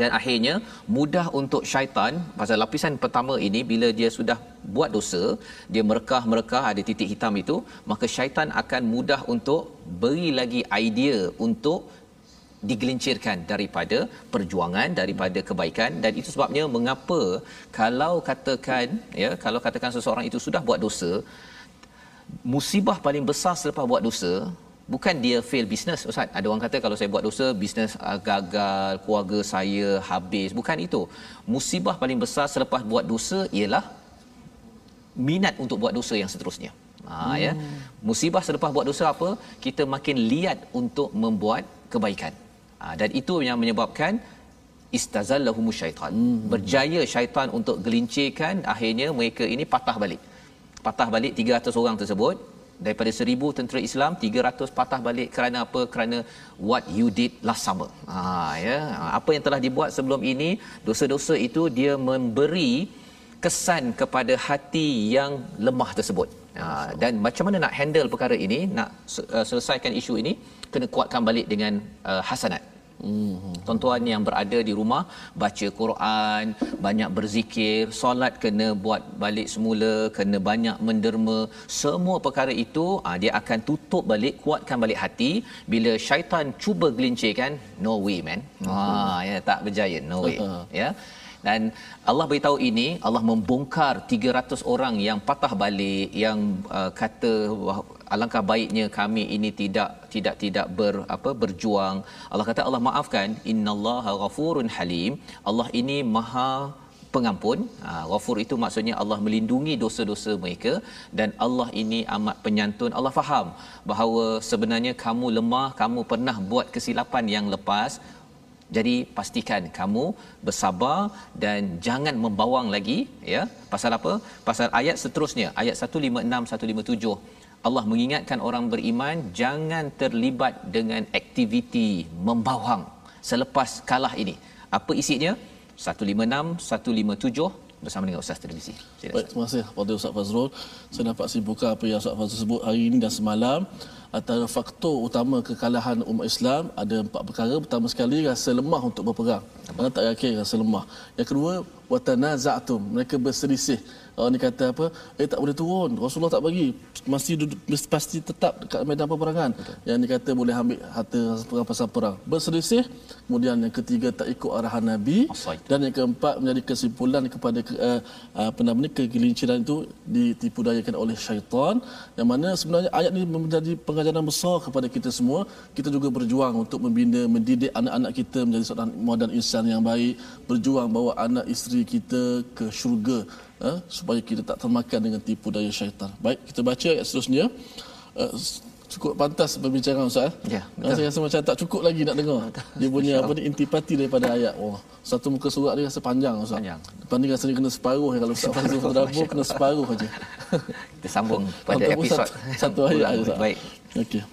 Dan akhirnya mudah untuk syaitan pasal lapisan pertama ini bila dia sudah buat dosa dia merekah-merekah ada titik hitam itu maka syaitan akan mudah untuk beri lagi idea untuk digelincirkan daripada perjuangan daripada kebaikan. Dan itu sebabnya mengapa kalau katakan ya kalau katakan seseorang itu sudah buat dosa musibah paling besar selepas buat dosa bukan dia fail business. Ustaz ada orang kata kalau saya buat dosa bisnes uh, gagal keluarga saya habis. Bukan itu. Musibah paling besar selepas buat dosa ialah minat untuk buat dosa yang seterusnya. Ha ya. hmm. ya musibah selepas buat dosa apa? Kita makin liat untuk membuat kebaikan dan itu yang menyebabkan istazallahum syaitan. Hmm. Berjaya syaitan untuk gelincirkan akhirnya mereka ini patah balik. Patah balik 300 orang tersebut daripada 1000 tentera Islam 300 patah balik kerana apa? Kerana what you did last summer. Ha ya, apa yang telah dibuat sebelum ini, dosa-dosa itu dia memberi kesan kepada hati yang lemah tersebut. Ha, dan macam mana nak handle perkara ini, nak uh, selesaikan isu ini, kena kuatkan balik dengan uh, hasanat. Hmm. Tuan-tuan yang berada di rumah baca Quran, banyak berzikir, solat kena buat balik semula, kena banyak menderma. Semua perkara itu ah, dia akan tutup balik, kuatkan balik hati. Bila syaitan cuba gelincirkan, no way man. Hmm. Ah ya tak berjaya, no way. Ya. Dan Allah beritahu ini Allah membongkar 300 orang yang patah balik yang uh, kata alangkah baiknya kami ini tidak tidak tidak ber apa berjuang Allah kata Allah maafkan innallaha ghafurun halim Allah ini maha pengampun. Ha, ghafur itu maksudnya Allah melindungi dosa-dosa mereka dan Allah ini amat penyantun. Allah faham bahawa sebenarnya kamu lemah, kamu pernah buat kesilapan yang lepas. Jadi pastikan kamu bersabar dan jangan membawang lagi ya. Pasal apa? Pasal ayat seterusnya, ayat 156 157. Allah mengingatkan orang beriman jangan terlibat dengan aktiviti membawang selepas kalah ini. Apa isinya? 156 157 bersama dengan Ustaz Televisi. Baik, terima kasih kepada Ustaz Fazrul. Saya dapat simpulkan apa yang Ustaz Fazrul sebut hari ini dan semalam. Antara faktor utama kekalahan umat Islam ada empat perkara. Pertama sekali rasa lemah untuk berperang. Mana tak yakin rasa lemah. Yang kedua, watanaza'tum. Mereka berselisih. Orang ni kata apa? Eh tak boleh turun. Rasulullah tak bagi. Masih duduk, pasti tetap dekat medan peperangan. Betul. Yang ni kata boleh ambil harta perang pasal perang. Berselisih. Kemudian yang ketiga tak ikut arahan Nabi. Asaid. Dan yang keempat menjadi kesimpulan kepada uh, apa namanya kegelinciran itu ditipu dayakan oleh syaitan. Yang mana sebenarnya ayat ini menjadi pengajaran besar kepada kita semua. Kita juga berjuang untuk membina, mendidik anak-anak kita menjadi seorang modern insan yang baik. Berjuang bawa anak isteri kita ke syurga uh, supaya kita tak termakan dengan tipu daya syaitan. Baik, kita baca ayat seterusnya. Uh, cukup pantas berbincang Ustaz. Ya, betul. Saya rasa macam tak cukup lagi nak dengar. Dia punya apa ni intipati daripada ayat. Oh, satu muka surat dia rasa panjang Ustaz. Panjang. Ni rasanya kena separuh ya kalau Ustaz Fazul terdabur kena separuh aja. Kita sambung pada episod satu, satu ayat Ustaz. Baik. Okey.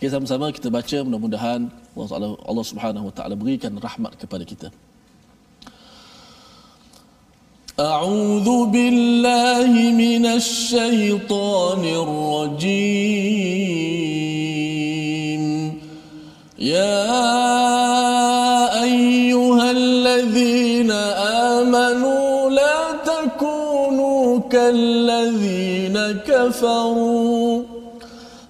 Okay, sama-sama kita baca mudah-mudahan Allah, Allah Subhanahu Wa Taala berikan rahmat kepada kita. أعوذ بالله من الشيطان الرجيم يا أيها الذين آمنوا لا تكونوا كالذين كفروا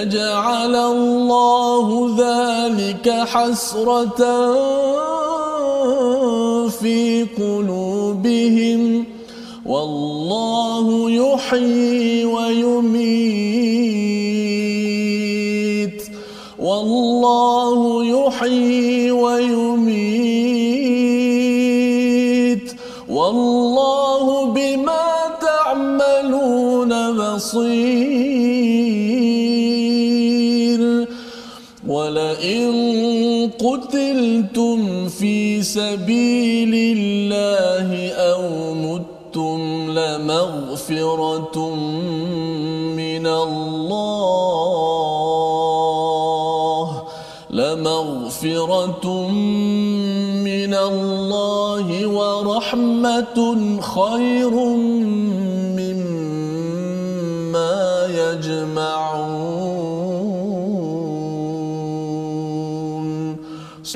ليجعل الله ذلك حسرة في قلوبهم والله يحيي ويميت والله يحيي ويميت والله بما تعملون بصير ولئن قتلتم في سبيل الله أو متم لمغفرة من الله لمغفرة من الله ورحمة خير مما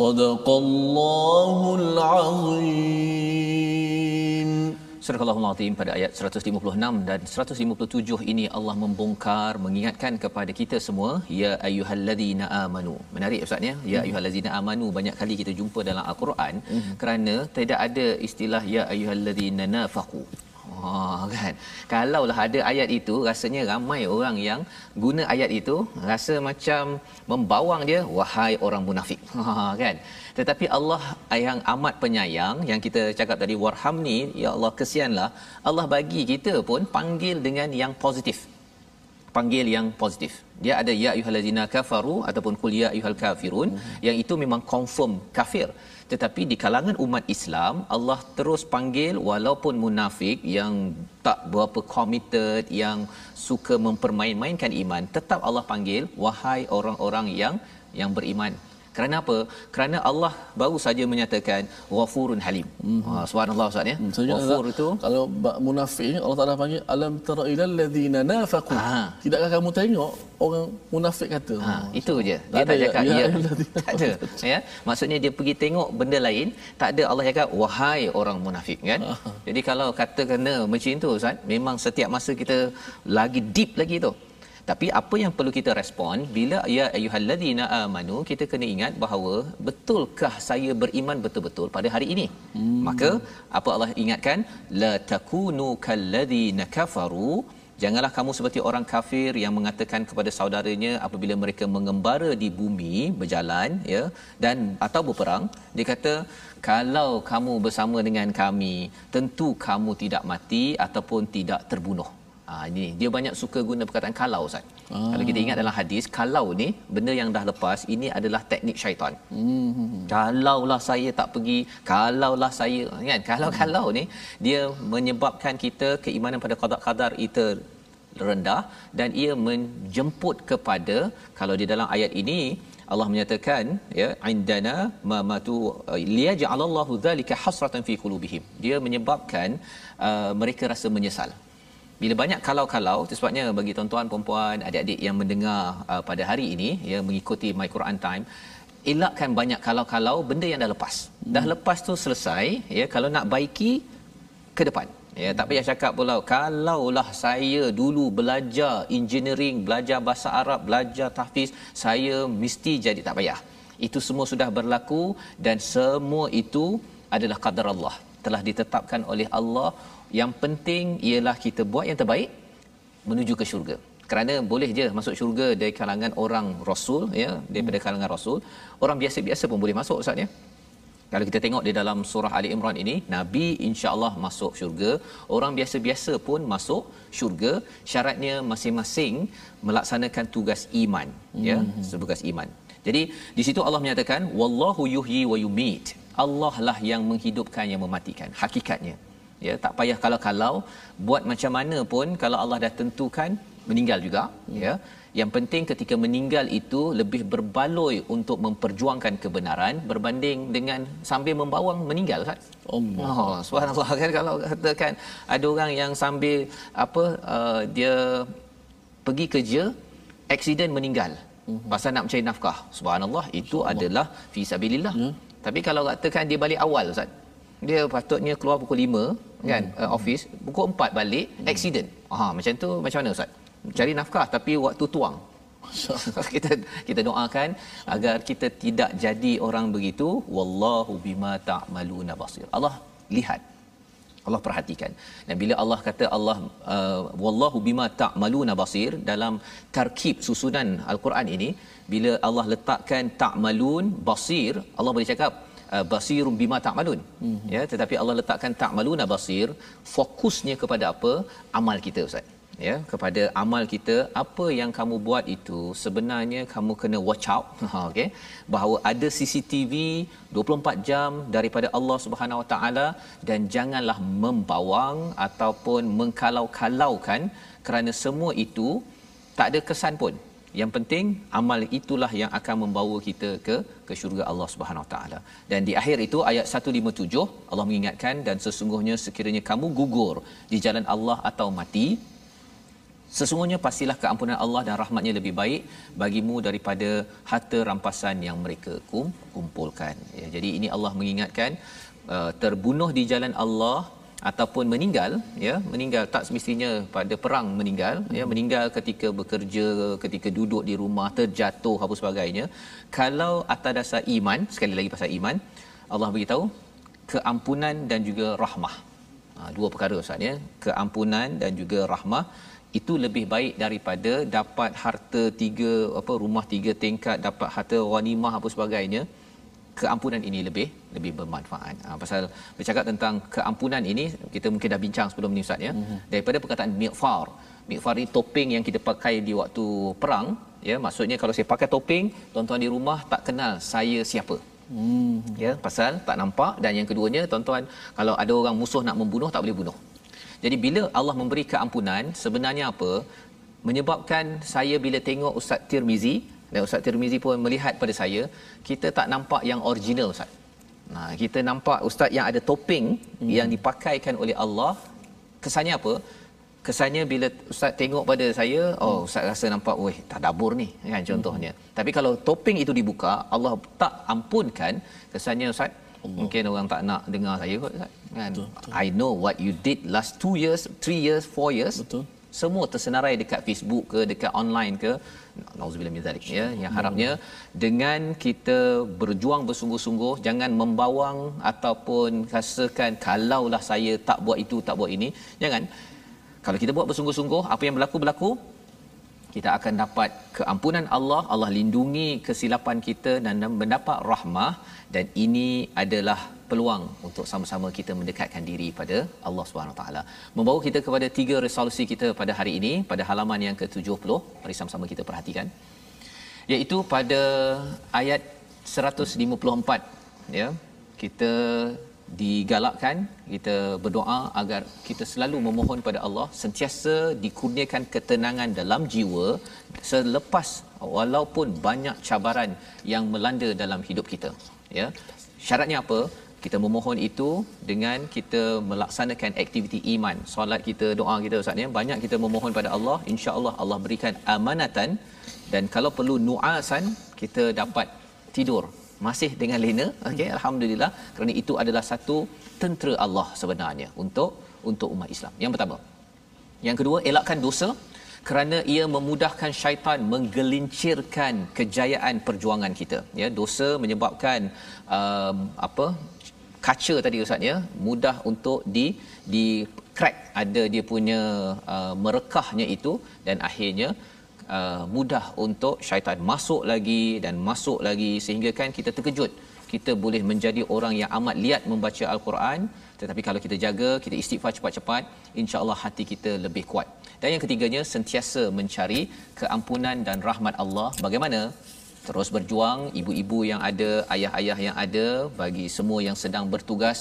صدق الله العظيم Surah al pada ayat 156 dan 157 ini Allah membongkar mengingatkan kepada kita semua ya ayyuhallazina amanu. Menarik ustaz ya. Ya hmm. ayyuhallazina amanu banyak kali kita jumpa dalam al-Quran hmm. kerana tidak ada istilah ya ayyuhallazina nafaqu. Ha kan. Kalaulah ada ayat itu rasanya ramai orang yang guna ayat itu rasa macam membawang dia wahai orang munafik. Ha kan. Tetapi Allah yang amat penyayang yang kita cakap tadi warham ni ya Allah kesianlah Allah bagi kita pun panggil dengan yang positif. Panggil yang positif. Dia ada ya ayyuhallazina kafaru ataupun qul ya ayyuhal kafirun hmm. yang itu memang confirm kafir. Tetapi di kalangan umat Islam Allah terus panggil walaupun munafik yang tak berapa committed yang suka mempermain-mainkan iman tetap Allah panggil wahai orang-orang yang yang beriman Kerana apa? Kerana Allah baru saja menyatakan Ghafurun Halim. Hmm. Ha, subhanallah Ustaz ya. Hmm, Ghafur itu kalau munafik Allah Taala panggil alam tara ilal ladzina nafaqu. Ha. Tidakkah kamu tengok orang munafik kata? Ha, itu je. Dia tak, tak cakap ya, ya, ya tak ada. ya. Maksudnya dia pergi tengok benda lain, tak ada Allah cakap wahai orang munafik kan. Ha. Jadi kalau kata kena macam itu Ustaz, memang setiap masa kita lagi deep lagi tu. Tapi apa yang perlu kita respon? Bila ya ayyuhallazina amanu kita kena ingat bahawa betulkah saya beriman betul-betul pada hari ini? Hmm. Maka apa Allah ingatkan? La takunu kalladzina kafaru. Janganlah kamu seperti orang kafir yang mengatakan kepada saudaranya apabila mereka mengembara di bumi berjalan ya dan atau berperang. Dia kata kalau kamu bersama dengan kami tentu kamu tidak mati ataupun tidak terbunuh Ha, ini dia banyak suka guna perkataan kalau Ustaz. Ah. Kalau kita ingat dalam hadis, kalau ni benda yang dah lepas, ini adalah teknik syaitan. Hmm. Kalaulah saya tak pergi, kalaulah saya kan, kalau-kalau ni dia menyebabkan kita keimanan pada qada itu rendah dan ia menjemput kepada kalau di dalam ayat ini Allah menyatakan ya indana ma matu liyaj'alallahu dzalika hasratan fi qulubihim dia menyebabkan uh, mereka rasa menyesal bila banyak kalau-kalau itu sebabnya bagi tuan-tuan puan-puan adik-adik yang mendengar uh, pada hari ini ya mengikuti my Quran time elakkan banyak kalau-kalau benda yang dah lepas. Hmm. dah lepas tu selesai ya kalau nak baiki ke depan. Ya tak payah cakap pula kalaulah saya dulu belajar engineering belajar bahasa Arab belajar tahfiz saya mesti jadi tak payah. Itu semua sudah berlaku dan semua itu adalah qadar Allah. Telah ditetapkan oleh Allah yang penting ialah kita buat yang terbaik menuju ke syurga. Kerana boleh je masuk syurga dari kalangan orang rasul ya daripada kalangan rasul. Orang biasa-biasa pun boleh masuk ustaz ya. Kalau kita tengok di dalam surah Ali Imran ini nabi insya-Allah masuk syurga. Orang biasa-biasa pun masuk syurga. Syaratnya masing-masing melaksanakan tugas iman ya hmm. tugas iman. Jadi di situ Allah menyatakan wallahu yuhyi wa yumit Allah lah yang menghidupkan yang mematikan hakikatnya ya tak payah kalau-kalau buat macam mana pun kalau Allah dah tentukan meninggal juga hmm. ya yang penting ketika meninggal itu lebih berbaloi untuk memperjuangkan kebenaran berbanding dengan sambil membawang meninggal Ustaz. Allah. Oh, subhanallah kan kalau katakan ada orang yang sambil apa uh, dia pergi kerja accident meninggal. Hmm. Pasal nak mencari nafkah. Subhanallah itu adalah fi sabilillah. Hmm. Tapi kalau katakan dia balik awal Ustaz dia patutnya keluar pukul 5 kan hmm. uh, office. Pukul 4 balik hmm. accident. Ha macam tu macam mana ustaz? Cari nafkah tapi waktu tuang. Kita kita doakan agar kita tidak jadi orang begitu. Wallahu bima ta'maluna basir. Allah lihat. Allah perhatikan. Dan bila Allah kata Allah uh, wallahu bima ta'maluna basir dalam tarkib susunan al-Quran ini bila Allah letakkan ta'malun basir Allah boleh cakap Uh, basirum bima ta'malun. Mm-hmm. ya tetapi Allah letakkan ta'maluna basir fokusnya kepada apa? Amal kita ustaz. Ya kepada amal kita apa yang kamu buat itu sebenarnya kamu kena watch out. Ha, okey. Bahawa ada CCTV 24 jam daripada Allah Subhanahu Wa Taala dan janganlah membawang ataupun mengkalau-kalaukan kerana semua itu tak ada kesan pun yang penting amal itulah yang akan membawa kita ke ke syurga Allah Subhanahu taala. Dan di akhir itu ayat 157 Allah mengingatkan dan sesungguhnya sekiranya kamu gugur di jalan Allah atau mati sesungguhnya pastilah keampunan Allah dan rahmatnya lebih baik bagimu daripada harta rampasan yang mereka kumpulkan. Ya, jadi ini Allah mengingatkan uh, terbunuh di jalan Allah ataupun meninggal ya meninggal tak semestinya pada perang meninggal hmm. ya meninggal ketika bekerja ketika duduk di rumah terjatuh apa sebagainya. Kalau atas dasar iman sekali lagi pasal iman Allah beritahu keampunan dan juga rahmah. Ha, dua perkara ustaz ya. Keampunan dan juga rahmah. Itu lebih baik daripada dapat harta tiga apa rumah tiga tingkat dapat harta ghanimah apa sebagainya keampunan ini lebih lebih bermanfaat. Ha, pasal bercakap tentang keampunan ini kita mungkin dah bincang sebelum ni ustaz ya. Mm-hmm. Daripada perkataan miqfar. Miqfar ini topeng yang kita pakai di waktu perang ya. Maksudnya kalau saya pakai topeng, tuan-tuan di rumah tak kenal saya siapa. Hmm. Ya, pasal tak nampak dan yang keduanya tuan-tuan kalau ada orang musuh nak membunuh tak boleh bunuh. Jadi bila Allah memberi keampunan sebenarnya apa? Menyebabkan saya bila tengok Ustaz Tirmizi dan Ustaz Tirmizi pun melihat pada saya kita tak nampak yang original Ustaz. Nah, kita nampak ustaz yang ada topeng hmm. yang dipakaikan oleh Allah. Kesannya apa? Kesannya bila ustaz tengok pada saya, oh ustaz rasa nampak, weh, tadabbur ni kan contohnya. Hmm. Tapi kalau topeng itu dibuka, Allah tak ampunkan, kesannya ustaz Allah. mungkin orang tak nak dengar saya kot ustaz. Kan? Betul, betul. I know what you did last 2 years, 3 years, 4 years. Betul. Semua tersenarai dekat Facebook ke, dekat online ke nauzubillah min zalik ya yang harapnya dengan kita berjuang bersungguh-sungguh jangan membawang ataupun rasakan kalaulah saya tak buat itu tak buat ini jangan. Kalau kita buat bersungguh-sungguh apa yang berlaku berlaku. Kita akan dapat keampunan Allah. Allah lindungi kesilapan kita dan mendapat rahmah. Dan ini adalah peluang untuk sama-sama kita mendekatkan diri pada Allah Subhanahu taala. Membawa kita kepada tiga resolusi kita pada hari ini pada halaman yang ke-70. Mari sama-sama kita perhatikan. Iaitu pada ayat 154 ya. Kita digalakkan kita berdoa agar kita selalu memohon pada Allah sentiasa dikurniakan ketenangan dalam jiwa selepas walaupun banyak cabaran yang melanda dalam hidup kita ya syaratnya apa kita memohon itu dengan kita melaksanakan aktiviti iman. Solat kita doa kita ustaz ya. Banyak kita memohon pada Allah. insya-Allah Allah berikan amanatan. Dan kalau perlu nuasan kita dapat tidur. Masih dengan lena okey alhamdulillah. Kerana itu adalah satu tentera Allah sebenarnya untuk untuk umat Islam. Yang pertama. Yang kedua elakkan dosa. Kerana ia memudahkan syaitan menggelincirkan kejayaan perjuangan kita. Ya dosa menyebabkan um, apa kaca tadi ustaz ya. Mudah untuk di di crack ada dia punya uh, merekahnya itu dan akhirnya uh, mudah untuk syaitan masuk lagi dan masuk lagi sehingga kan kita terkejut. Kita boleh menjadi orang yang amat liat membaca al-Quran tetapi kalau kita jaga kita istighfar cepat-cepat insya-Allah hati kita lebih kuat. Dan yang ketiganya sentiasa mencari keampunan dan rahmat Allah. Bagaimana terus berjuang ibu-ibu yang ada ayah-ayah yang ada bagi semua yang sedang bertugas.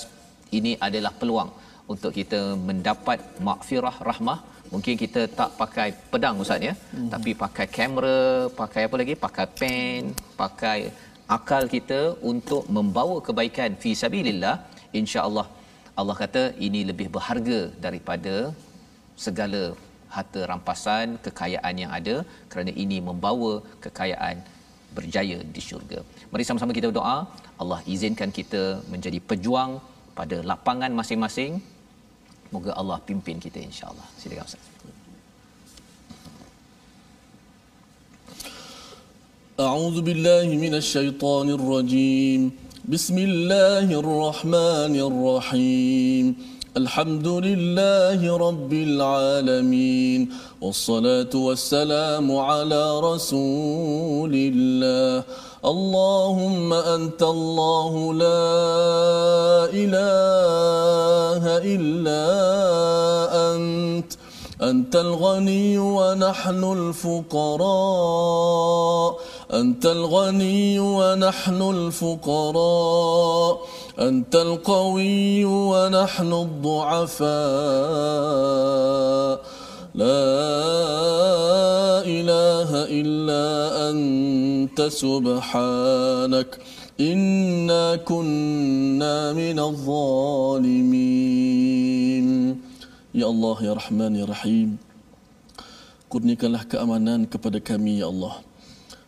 Ini adalah peluang untuk kita mendapat makfirah rahmah. Mungkin kita tak pakai pedang ustaz ya. Hmm. tapi pakai kamera pakai apa lagi? Pakai pen pakai akal kita untuk membawa kebaikan fi sabilillah. insya-Allah Allah kata ini lebih berharga daripada segala harta rampasan kekayaan yang ada. Kerana ini membawa kekayaan berjaya di syurga. Mari sama-sama kita berdoa, Allah izinkan kita menjadi pejuang pada lapangan masing-masing. Moga Allah pimpin kita insya-Allah. Silakan Ustaz. أعوذ بالله من الشيطان الرجيم بسم الله الرحمن الرحيم الحمد لله رب العالمين والصلاة والسلام على رسول الله. اللهم أنت الله لا إله إلا أنت أنت الغني ونحن الفقراء أنت الغني ونحن الفقراء. أنت القوي ونحن الضعفاء لا إله إلا أنت سبحانك إنا كنا من الظالمين يا الله يا رحمن يا رحيم kurniakanlah keamanan kepada kami ya Allah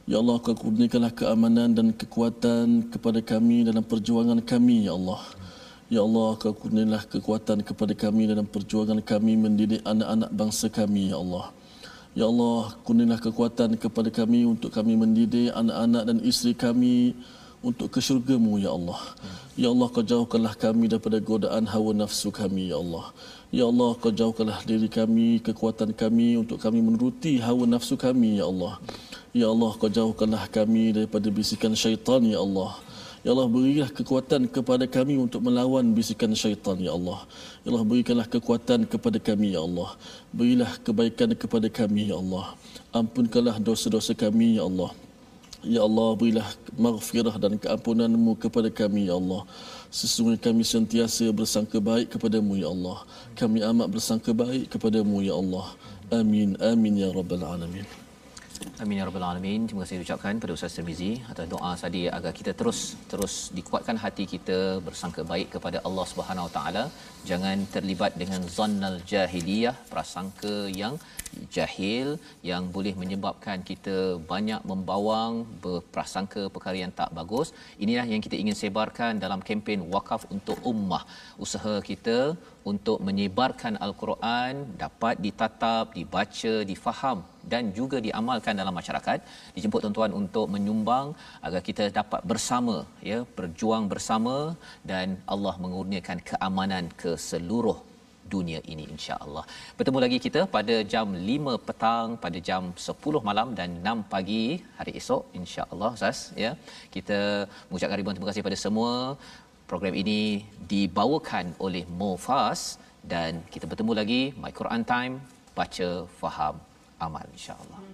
Ya Allah, kau kurniakanlah keamanan dan kekuatan kepada kami dalam perjuangan kami, Ya Allah. Ya Allah, kau kurniakanlah kekuatan kepada kami dalam perjuangan kami mendidik anak-anak bangsa kami, Ya Allah. Ya Allah, kurniakanlah kekuatan kepada kami untuk kami mendidik anak-anak dan isteri kami untuk ke syurgamu, Ya Allah. Ya Allah, kau jauhkanlah kami daripada godaan hawa nafsu kami, Ya Allah. Ya Allah, kau jauhkanlah diri kami, kekuatan kami untuk kami menuruti hawa nafsu kami, Ya Allah. Ya Allah, kau jauhkanlah kami daripada bisikan syaitan, Ya Allah. Ya Allah, berilah kekuatan kepada kami untuk melawan bisikan syaitan, Ya Allah. Ya Allah, berikanlah kekuatan kepada kami, Ya Allah. Berilah kebaikan kepada kami, Ya Allah. Ampunkanlah dosa-dosa kami, Ya Allah. Ya Allah, berilah maghfirah dan keampunanmu kepada kami, Ya Allah. Sesungguhnya kami sentiasa bersangka baik kepadamu, Ya Allah. Kami amat bersangka baik kepadamu, Ya Allah. Amin, amin, Ya Rabbal Alamin. Amin ya rabbal alamin. Terima kasih ucapkan pada Ustaz Tirmizi atas doa tadi agar kita terus terus dikuatkan hati kita bersangka baik kepada Allah Subhanahu Wa Taala. Jangan terlibat dengan zannal jahiliyah, prasangka yang jahil yang boleh menyebabkan kita banyak membawang berprasangka perkara yang tak bagus. Inilah yang kita ingin sebarkan dalam kempen wakaf untuk ummah. Usaha kita untuk menyebarkan al-Quran dapat ditatap, dibaca, difaham dan juga diamalkan dalam masyarakat. Dijemput tuan-tuan untuk menyumbang agar kita dapat bersama ya berjuang bersama dan Allah mengurniakan keamanan ke seluruh dunia ini insya-Allah. Bertemu lagi kita pada jam 5 petang, pada jam 10 malam dan 6 pagi hari esok insya-Allah Ustaz ya. Kita mengucapkan ribuan terima kasih pada semua. Program ini dibawakan oleh Mofas dan kita bertemu lagi My Quran Time baca faham amal insya-Allah.